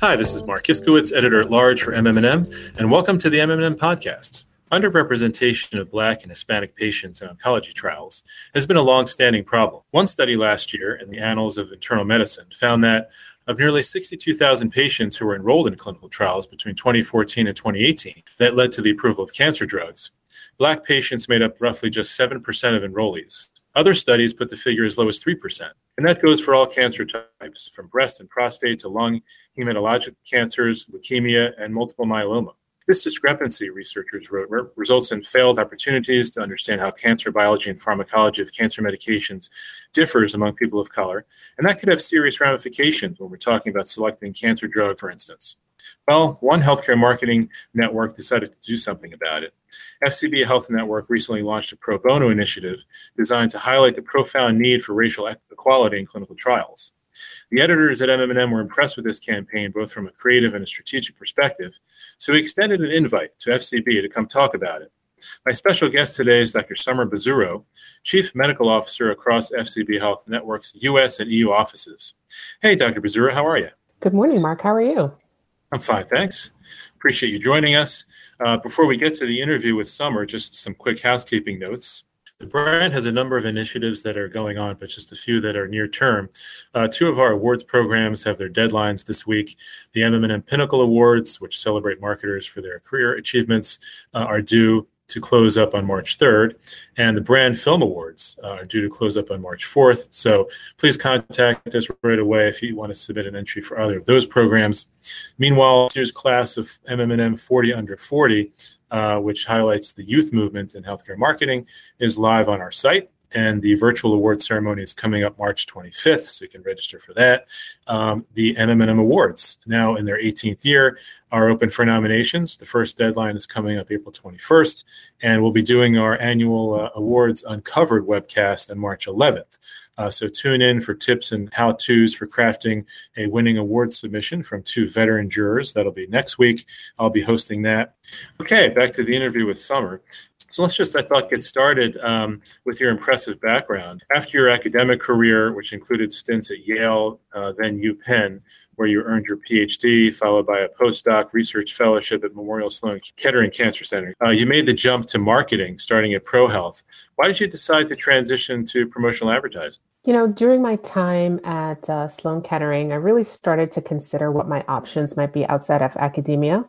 Hi, this is Marc Iskowitz, editor at large for MMM, and welcome to the MMM podcast. Underrepresentation of Black and Hispanic patients in oncology trials has been a long-standing problem. One study last year in the Annals of Internal Medicine found that of nearly 62,000 patients who were enrolled in clinical trials between 2014 and 2018 that led to the approval of cancer drugs, Black patients made up roughly just 7% of enrollees. Other studies put the figure as low as 3%. And that goes for all cancer types, from breast and prostate to lung, hematologic cancers, leukemia, and multiple myeloma. This discrepancy, researchers wrote, results in failed opportunities to understand how cancer biology and pharmacology of cancer medications differs among people of color, and that could have serious ramifications when we're talking about selecting cancer drug, for instance. Well, one healthcare marketing network decided to do something about it. FCB Health Network recently launched a pro bono initiative designed to highlight the profound need for racial equality in clinical trials. The editors at MMM were impressed with this campaign, both from a creative and a strategic perspective, so we extended an invite to FCB to come talk about it. My special guest today is Dr. Sommer Bazuro, Chief Medical Officer across FCB Health Network's US and EU offices. Hey, Dr. Bazuro, how are you? Good morning, Marc. How are you? I'm fine, thanks. Appreciate you joining us. Uh, before we get to the interview with Sommer, just some quick housekeeping notes. The brand has a number of initiatives that are going on, but just a few that are near term. Uh, two of our awards programs have their deadlines this week. The MMM Pinnacle Awards, which celebrate marketers for their career achievements, uh, are due to close up on March 3rd, and the Brand Film Awards uh, are due to close up on March 4th. So please contact us right away if you want to submit an entry for either of those programs. Meanwhile, here's class of MMM 40 under 40, uh, which highlights the youth movement in healthcare marketing, is live on our site and the virtual award ceremony is coming up March 25th, so you can register for that. Um, the MMM Awards, now in their 18th year, are open for nominations. The first deadline is coming up April 21st, and we'll be doing our annual uh, Awards Uncovered webcast on March 11th. Uh, so tune in for tips and how to's for crafting a winning award submission from two veteran jurors. That'll be next week. I'll be hosting that. Okay, back to the interview with Sommer. So let's just, I thought, get started um, with your impressive background. After your academic career, which included stints at Yale, uh, then UPenn, where you earned your PhD, followed by a postdoc research fellowship at Memorial Sloan Kettering Cancer Center. Uh, you made the jump to marketing, starting at ProHealth. Why did you decide to transition to promotional advertising? You know, during my time at uh, Sloan Kettering, I really started to consider what my options might be outside of academia.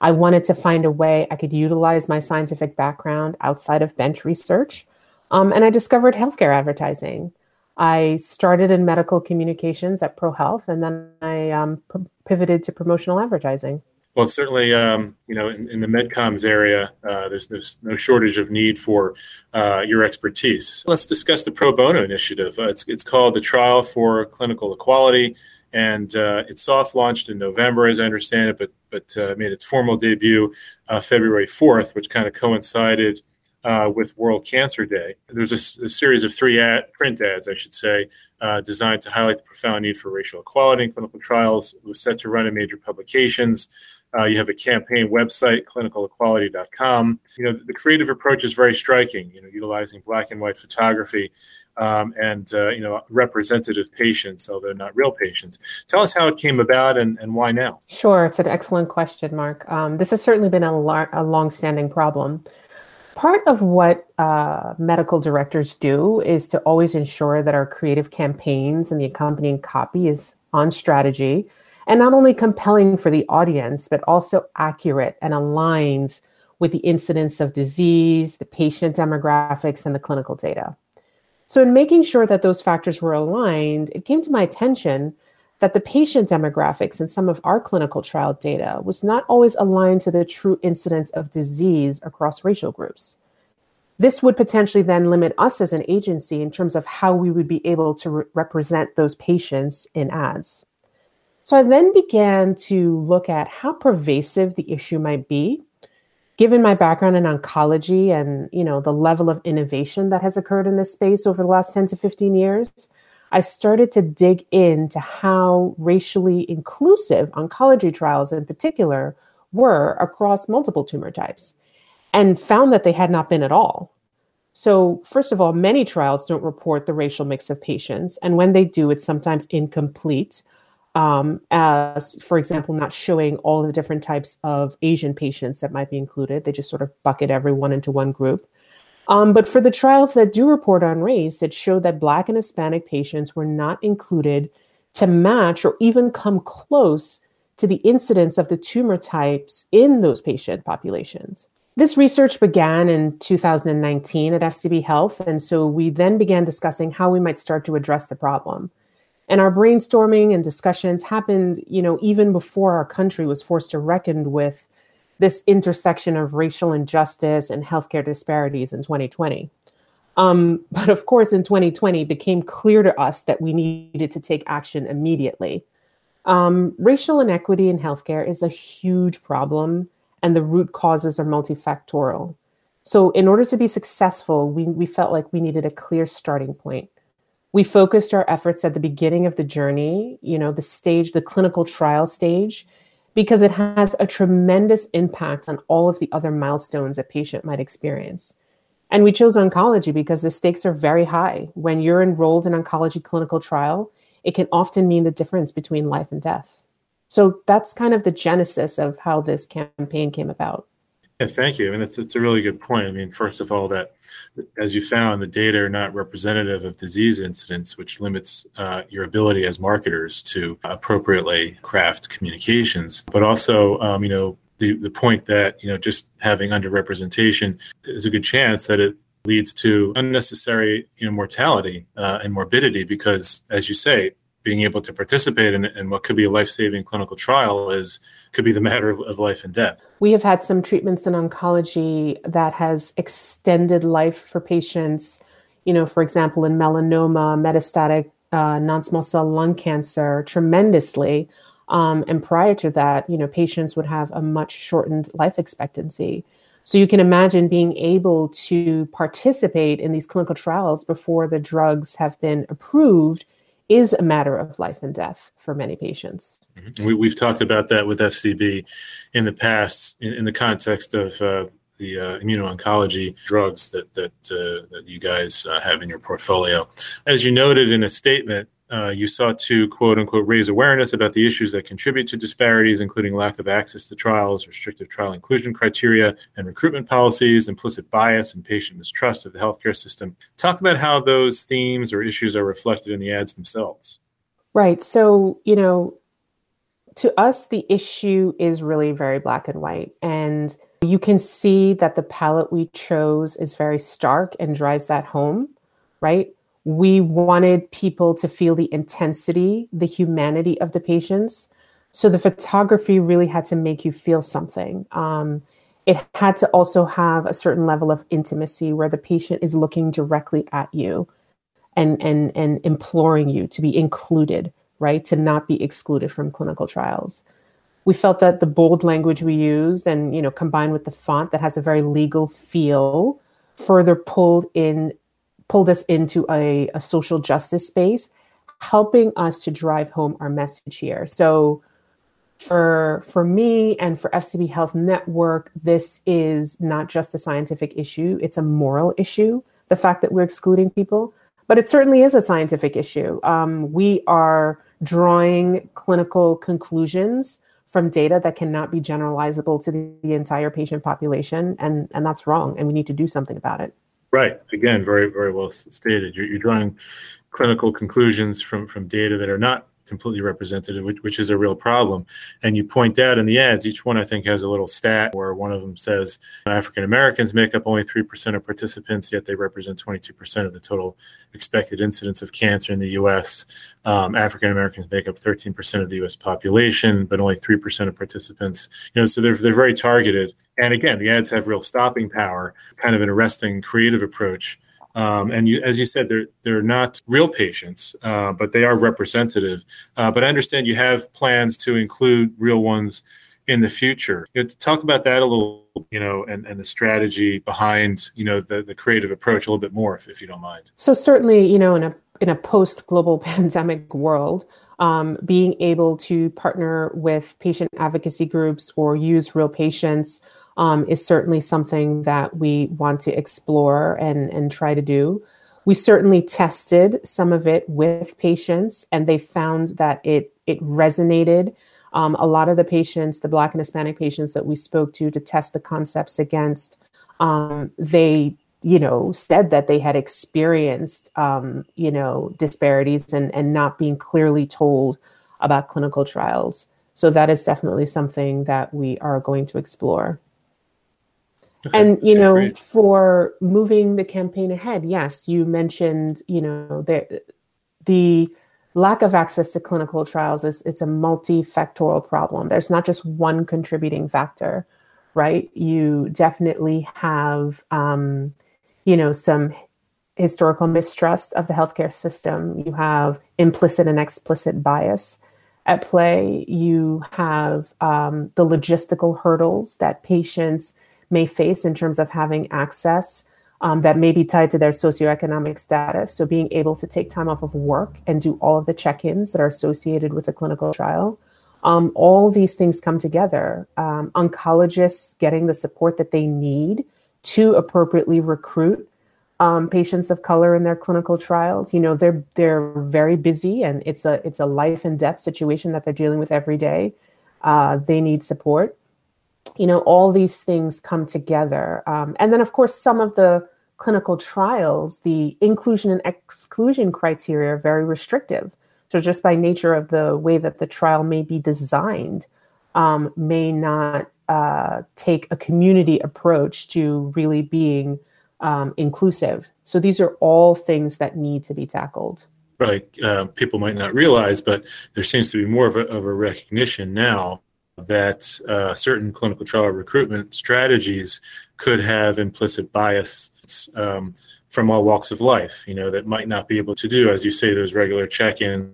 I wanted to find a way I could utilize my scientific background outside of bench research. Um, and I discovered healthcare advertising. I started in medical communications at ProHealth, and then I um, p- pivoted to promotional advertising. Well, certainly, um, you know, in, in, the medcoms area, uh, there's, there's, no shortage of need for uh, your expertise. Let's discuss the pro bono initiative. Uh, it's, it's called the Trial for Clinical Equality and uh, it soft launched in November, as I understand it, but but uh, made its formal debut uh, February 4th, which kind of coincided uh, with World Cancer Day. There's a, a series of three ad, print ads, I should say, uh, designed to highlight the profound need for racial equality in clinical trials. It was set to run in major publications. Uh, you have a campaign website, clinicalequality.com. You know, the creative approach is very striking, you know, utilizing black and white photography um, and uh, you know representative patients, although not real patients. Tell us how it came about and, and why now. Sure, it's an excellent question, Marc. Um, this has certainly been a, lar- a long-standing problem. Part of what uh, medical directors do is to always ensure that our creative campaigns and the accompanying copy is on strategy and not only compelling for the audience, but also accurate and aligns with the incidence of disease, the patient demographics, and the clinical data. So, in making sure that those factors were aligned, it came to my attention that the patient demographics in some of our clinical trial data was not always aligned to the true incidence of disease across racial groups. This would potentially then limit us as an agency in terms of how we would be able to re- represent those patients in ads. So I then began to look at how pervasive the issue might be given my background in oncology and you know the level of innovation that has occurred in this space over the last 10 to 15 years i started to dig into how racially inclusive oncology trials in particular were across multiple tumor types and found that they had not been at all So, first of all, many trials don't report the racial mix of patients. And when they do, it's sometimes incomplete, um, as, for example, not showing all the different types of Asian patients that might be included. They just sort of bucket everyone into one group. Um, but for the trials that do report on race, it showed that Black and Hispanic patients were not included to match or even come close to the incidence of the tumor types in those patient populations. This research began in 2019 at FCB Health, and so we then began discussing how we might start to address the problem. And our brainstorming and discussions happened, you know, even before our country was forced to reckon with this intersection of racial injustice and healthcare disparities in 2020. Um, but of course, in 2020, it became clear to us that we needed to take action immediately. Um, racial inequity in healthcare is a huge problem, and the root causes are multifactorial. So, in order to be successful, we, we felt like we needed a clear starting point. We focused our efforts at the beginning of the journey, you know, the stage, the clinical trial stage, because it has a tremendous impact on all of the other milestones a patient might experience. And we chose oncology because the stakes are very high. When you're enrolled in oncology clinical trial, it can often mean the difference between life and death. So that's kind of the genesis of how this campaign came about. Yeah, thank you. I mean, it's, it's a really good point. I mean, first of all, that as you found, the data are not representative of disease incidence, which limits uh, your ability as marketers to appropriately craft communications. But also, um, you know, the, the point that, you know, just having underrepresentation is a good chance that it leads to unnecessary you know, mortality uh, and morbidity because, as you say, being able to participate in, in what could be a life-saving clinical trial is could be the matter of, of, life and death. We have had some treatments in oncology that has extended life for patients. You know, for example, in melanoma, metastatic uh, non-small cell lung cancer, tremendously. Um, and prior to that, you know, patients would have a much shortened life expectancy. So you can imagine being able to participate in these clinical trials before the drugs have been approved is a matter of life and death for many patients. Mm-hmm. We, have talked about that with FCB in the past in, in the context of uh, the uh, immuno-oncology drugs that that uh, that you guys uh, have in your portfolio. As you noted in a statement, uh, you sought to quote unquote raise awareness about the issues that contribute to disparities, including lack of access to trials, restrictive trial inclusion criteria and recruitment policies, implicit bias, and patient mistrust of the healthcare system. Talk about how those themes or issues are reflected in the ads themselves. Right. So, you know, to us, the issue is really very black and white. And you can see that the palette we chose is very stark and drives that home, right? We wanted people to feel the intensity, the humanity of the patients. So the photography really had to make you feel something. Um, it had to also have a certain level of intimacy where the patient is looking directly at you and and and imploring you to be included, right? To not be excluded from clinical trials. We felt that the bold language we used and you know combined with the font that has a very legal feel further pulled in pulled us into a, a social justice space, helping us to drive home our message here. So for for me and for FCB Health Network, this is not just a scientific issue, it's a moral issue, the fact that we're excluding people. But it certainly is a scientific issue. Um, we are drawing clinical conclusions from data that cannot be generalizable to the, the entire patient population, and, and that's wrong, and we need to do something about it. Right. Again, very, very well stated. You're, you're drawing clinical conclusions from, from data that are not completely represented, which, which is a real problem. And you point out in the ads, each one I think has a little stat where one of them says African Americans make up only 3% of participants, yet they represent 22% of the total expected incidence of cancer in the US. Um, African Americans make up 13% of the US population, but only 3% of participants. You know, so they're, they're very targeted. And again, the ads have real stopping power, kind of an arresting creative approach um, and you, as you said, they're they're not real patients, uh, but they are representative. Uh, but I understand you have plans to include real ones in the future. You know, talk about that a little, you know, and, and the strategy behind, you know, the, the creative approach a little bit more, if, if you don't mind. So certainly, you know, in a in a post global pandemic world, um, being able to partner with patient advocacy groups or use real patients um, is certainly something that we want to explore and, and try to do. We certainly tested some of it with patients, and they found that it it resonated. Um, a lot of the patients, the Black and Hispanic patients that we spoke to to test the concepts against, um, they you know said that they had experienced um, you know disparities and and not being clearly told about clinical trials. So that is definitely something that we are going to explore. Okay. And you know, great. for moving the campaign ahead, yes, you mentioned you know the the lack of access to clinical trials is it's a multifactorial problem. There's not just one contributing factor, right? You definitely have um, you know some historical mistrust of the healthcare system. You have implicit and explicit bias at play. You have um, the logistical hurdles that patients may face in terms of having access um, that may be tied to their socioeconomic status. So, being able to take time off of work and do all of the check ins that are associated with a clinical trial. Um, all these things come together. Um, oncologists getting the support that they need to appropriately recruit um, patients of color in their clinical trials. You know, they're they're very busy, and it's a it's a life and death situation that they're dealing with every day. Uh, they need support you know, all these things come together. Um, and then, of course, some of the clinical trials, the inclusion and exclusion criteria are very restrictive. So, just by nature of the way that the trial may be designed, um, may not uh, take a community approach to really being um, inclusive. So, these are all things that need to be tackled. Right. Uh, people might not realize, but there seems to be more of a, of a recognition now that uh, certain clinical trial recruitment strategies could have implicit bias um, from all walks of life, you know, that might not be able to do, as you say, those regular check-ins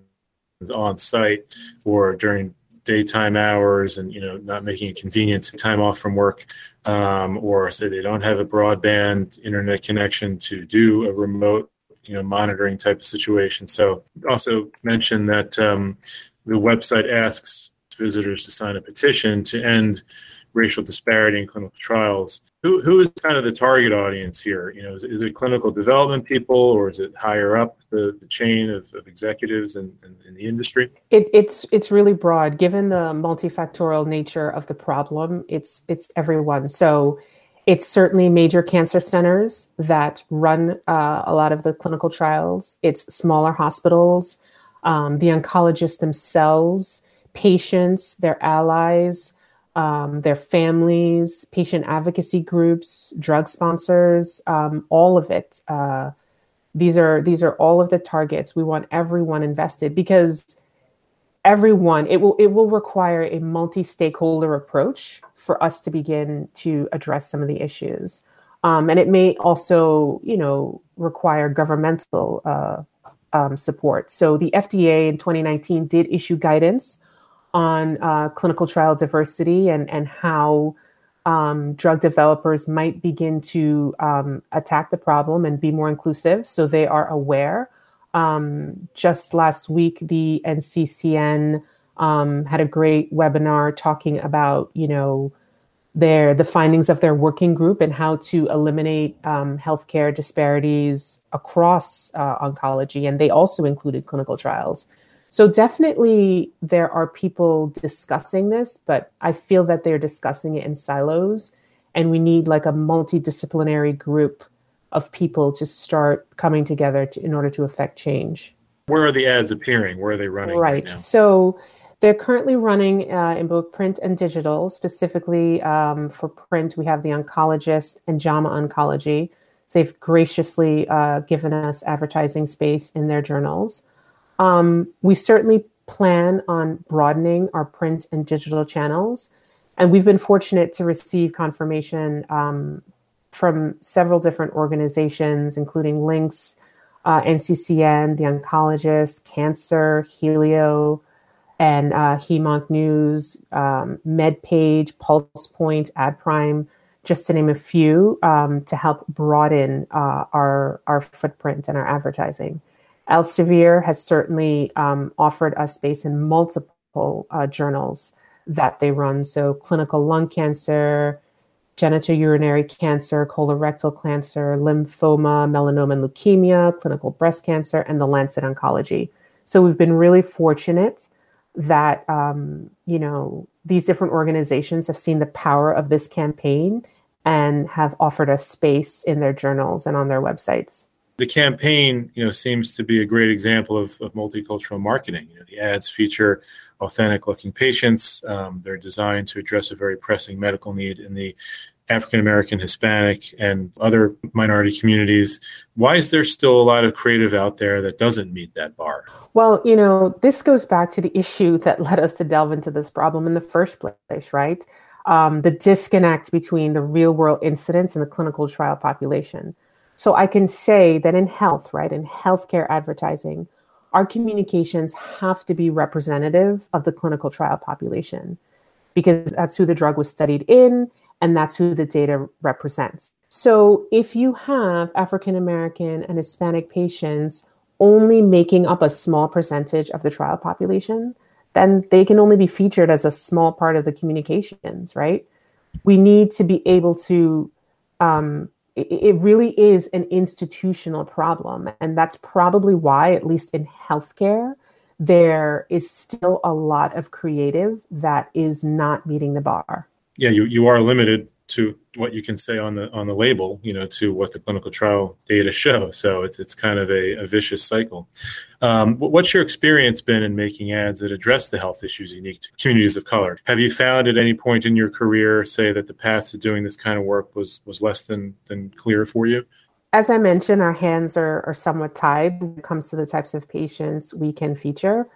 on site or during daytime hours and, you know, not making it convenient time off from work um, or say they don't have a broadband internet connection to do a remote, you know, monitoring type of situation. So also mention that um, the website asks visitors to sign a petition to end racial disparity in clinical trials. Who, who is kind of the target audience here? You know, is, is it clinical development people or is it higher up the, the chain of, of executives in, in, in, the industry? It, it's it's really broad. Given the multifactorial nature of the problem, it's it's everyone. So it's certainly major cancer centers that run uh, a lot of the clinical trials. It's smaller hospitals, um, the oncologists themselves patients, their allies, um, their families, patient advocacy groups, drug sponsors, um, all of it. Uh, these are these are all of the targets. We want everyone invested because everyone it will it will require a multi-stakeholder approach for us to begin to address some of the issues. Um, and it may also, you know, require governmental uh, um, support. So the FDA in 2019 did issue guidance on uh, clinical trial diversity and, and how um, drug developers might begin to um, attack the problem and be more inclusive so they are aware. Um, just last week, the NCCN um, had a great webinar talking about, you know, their the findings of their working group and how to eliminate um, healthcare disparities across uh, oncology, and they also included clinical trials. So definitely there are people discussing this, but I feel that they're discussing it in silos and we need like a multidisciplinary group of people to start coming together to, in order to affect change. Where are the ads appearing? Where are they running? Right. right so they're currently running uh, in both print and digital. Specifically um, for print, we have the Oncologist and JAMA Oncology. they've graciously uh, given us advertising space in their journals. Um, we certainly plan on broadening our print and digital channels. And we've been fortunate to receive confirmation um, from several different organizations, including Links, uh, NCCN, The Oncologist, Cancer, Healio, and uh, News, um, MedPage, PulsePoint, AdPrime, just to name a few, um, to help broaden uh, our, our footprint and our advertising. Elsevier has certainly um, offered us space in multiple uh, journals that they run. So, clinical lung cancer, genitourinary cancer, colorectal cancer, lymphoma, melanoma and leukemia, clinical breast cancer, and the Lancet Oncology. So we've been really fortunate that um, you know these different organizations have seen the power of this campaign and have offered us space in their journals and on their websites. The campaign, you know, seems to be a great example of, of multicultural marketing. You know, the ads feature authentic-looking patients. Um, they're designed to address a very pressing medical need in the African American, Hispanic, and other minority communities. Why is there still a lot of creative out there that doesn't meet that bar? Well, you know, this goes back to the issue that led us to delve into this problem in the first place, right? Um, the disconnect between the real world incidents and the clinical trial population. So I can say that in health, right, in healthcare advertising, our communications have to be representative of the clinical trial population because that's who the drug was studied in and that's who the data represents. So if you have African American and Hispanic patients only making up a small percentage of the trial population, then they can only be featured as a small part of the communications, right? We need to be able to, um, it, really is an institutional problem. And that's probably why, at least in healthcare, there is still a lot of creative that is not meeting the bar yeah, you, you are limited to what you can say on the on the label, you know, to what the clinical trial data show. So it's it's kind of a, a vicious cycle. Um, what's your experience been in making ads that address the health issues unique to communities of color? Have you found at any point in your career, say, that the path to doing this kind of work was was less than than clear for you? As I mentioned, our hands are, are somewhat tied when it comes to the types of patients we can feature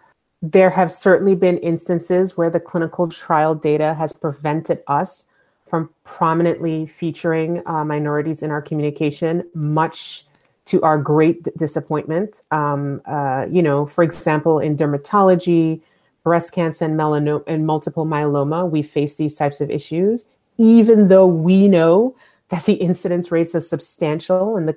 there have certainly been instances where the clinical trial data has prevented us from prominently featuring uh, minorities in our communication, much to our great disappointment. Um, uh, you know, for example, in dermatology, breast cancer, and melanoma, and multiple myeloma, we face these types of issues, even though we know that the incidence rates are substantial and the,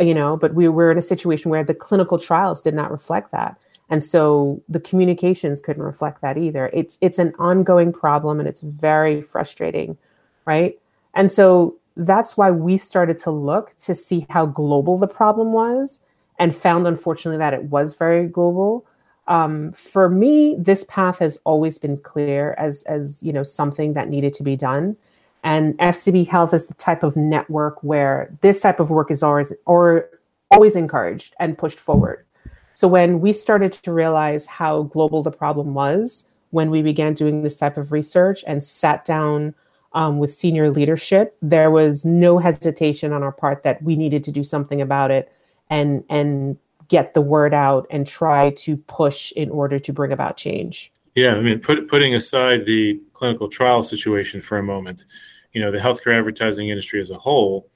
you know, but we were in a situation where the clinical trials did not reflect that and so the communications couldn't reflect that either it's it's an ongoing problem and it's very frustrating right? And so that's why we started to look to see how global the problem was and found unfortunately that it was very global. Um, for me this path has always been clear as as you know something that needed to be done. And fcb health is the type of network where this type of work is always or always encouraged and pushed forward. So when we started to realize how global the problem was, when we began doing this type of research and sat down um, with senior leadership, there was no hesitation on our part that we needed to do something about it and and get the word out and try to push in order to bring about change. Yeah, I mean, put, putting aside the clinical trial situation for a moment, you know, the healthcare advertising industry as a whole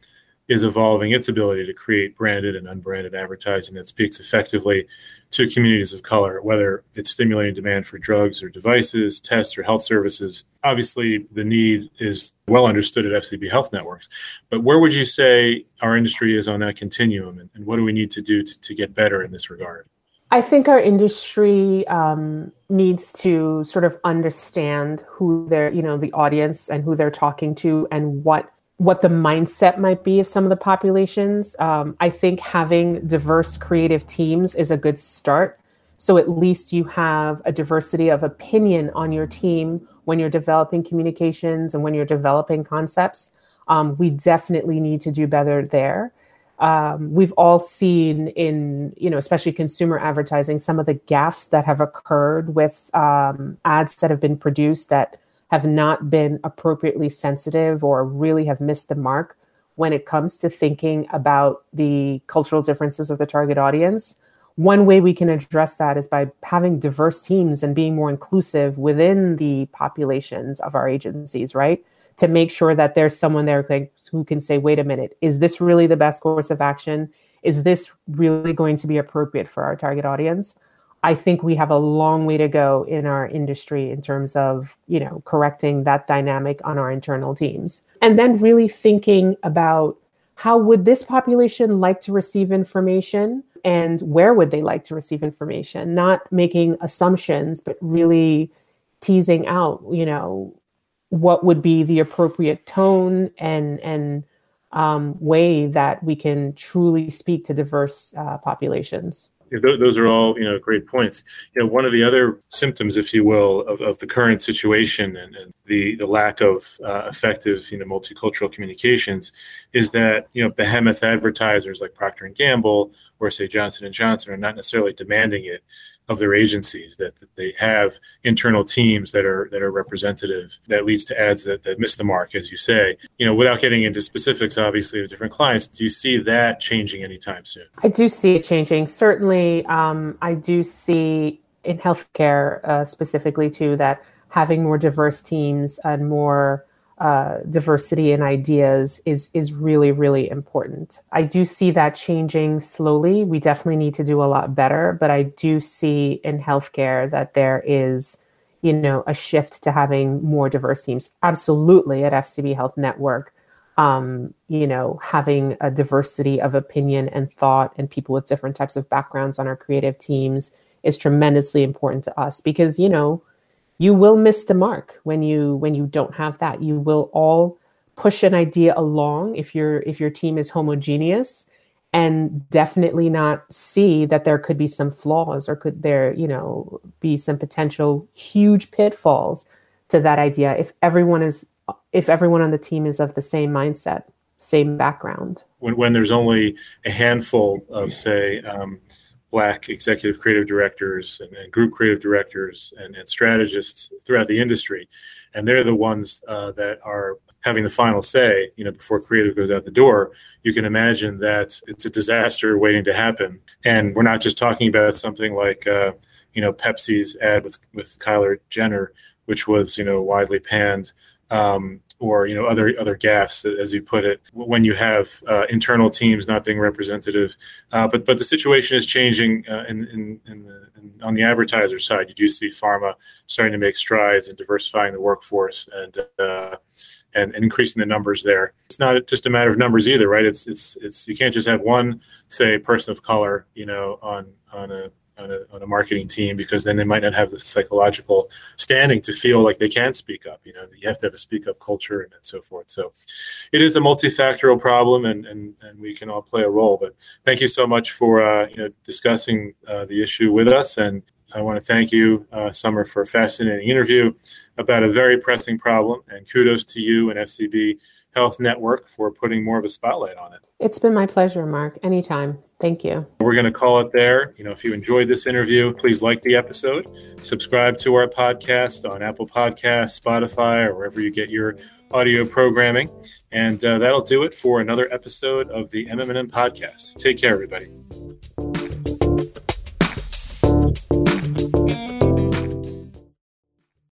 is evolving its ability to create branded and unbranded advertising that speaks effectively to communities of color, whether it's stimulating demand for drugs or devices, tests, or health services. Obviously, the need is well understood at FCB Health Networks. But where would you say our industry is on that continuum, and, and what do we need to do to, to get better in this regard? I think our industry um, needs to sort of understand who they're, you know, the audience and who they're talking to and what what the mindset might be of some of the populations. Um, I think having diverse creative teams is a good start. So at least you have a diversity of opinion on your team when you're developing communications and when you're developing concepts. Um, we definitely need to do better there. Um, we've all seen in, you know, especially consumer advertising, some of the gaffes that have occurred with um, ads that have been produced that have not been appropriately sensitive or really have missed the mark when it comes to thinking about the cultural differences of the target audience. One way we can address that is by having diverse teams and being more inclusive within the populations of our agencies, right? To make sure that there's someone there who can say, wait a minute, is this really the best course of action? Is this really going to be appropriate for our target audience? I think we have a long way to go in our industry in terms of, you know, correcting that dynamic on our internal teams. And then really thinking about how would this population like to receive information and where would they like to receive information? Not making assumptions, but really teasing out, you know, what would be the appropriate tone and and um, way that we can truly speak to diverse uh, populations those are all you know great points. You know one of the other symptoms if you will of, of the current situation and, and the, the lack of uh, effective you know multicultural communications is that you know behemoth advertisers like procter and gamble or say johnson and johnson are not necessarily demanding it of their agencies that, that, they have internal teams that are that are representative that leads to ads that, that miss the mark as you say. You know without getting into specifics obviously of different clients do you see that changing anytime soon? I do see it changing. Certainly um, i do see in healthcare uh, specifically too that having more diverse teams and more uh, diversity in ideas is is really really important. I do see that changing slowly. We definitely need to do a lot better, but I do see in healthcare that there is, you know, a shift to having more diverse teams. Absolutely, at FCB Health Network, um, you know, having a diversity of opinion and thought and people with different types of backgrounds on our creative teams is tremendously important to us because you know you will miss the mark when you when you don't have that. You will all push an idea along if your if your team is homogeneous and definitely not see that there could be some flaws or could there you know be some potential huge pitfalls to that idea if everyone is if everyone on the team is of the same mindset same background. When, when there's only a handful of say um, black executive creative directors and, and group creative directors and, and, strategists throughout the industry. And they're the ones uh, that are having the final say you know before creative goes out the door. You can imagine that it's a disaster waiting to happen. And we're not just talking about something like uh, you know pepsi's ad with with kylie jenner which was you know widely panned. Um, or you know other other gaffes as you put it when you have uh, internal teams not being representative. Uh, but but the situation is changing uh, in, in, in, the, in, on the advertiser side. You do see pharma starting to make strides in diversifying the workforce and uh, and, increasing the numbers there. It's not just a matter of numbers either right? It's it's it's you can't just have one say person of color you know on on a on a, on a marketing team because then they might not have the psychological standing to feel like they can speak up. You know, you have to have a speak up culture and, so forth. So it is a multifactorial problem and, and, and we can all play a role. But thank you so much for, uh, you know, discussing uh, the issue with us. And I want to thank you, uh, Sommer, for a fascinating interview about a very pressing problem. And kudos to you and FCB Health Network for putting more of a spotlight on it. It's been my pleasure, Marc. Anytime. Thank you. We're going to call it there. You know, if you enjoyed this interview, please like the episode, subscribe to our podcast on Apple Podcasts, Spotify, or wherever you get your audio programming. And uh, that'll do it for another episode of the MMM podcast. Take care, everybody.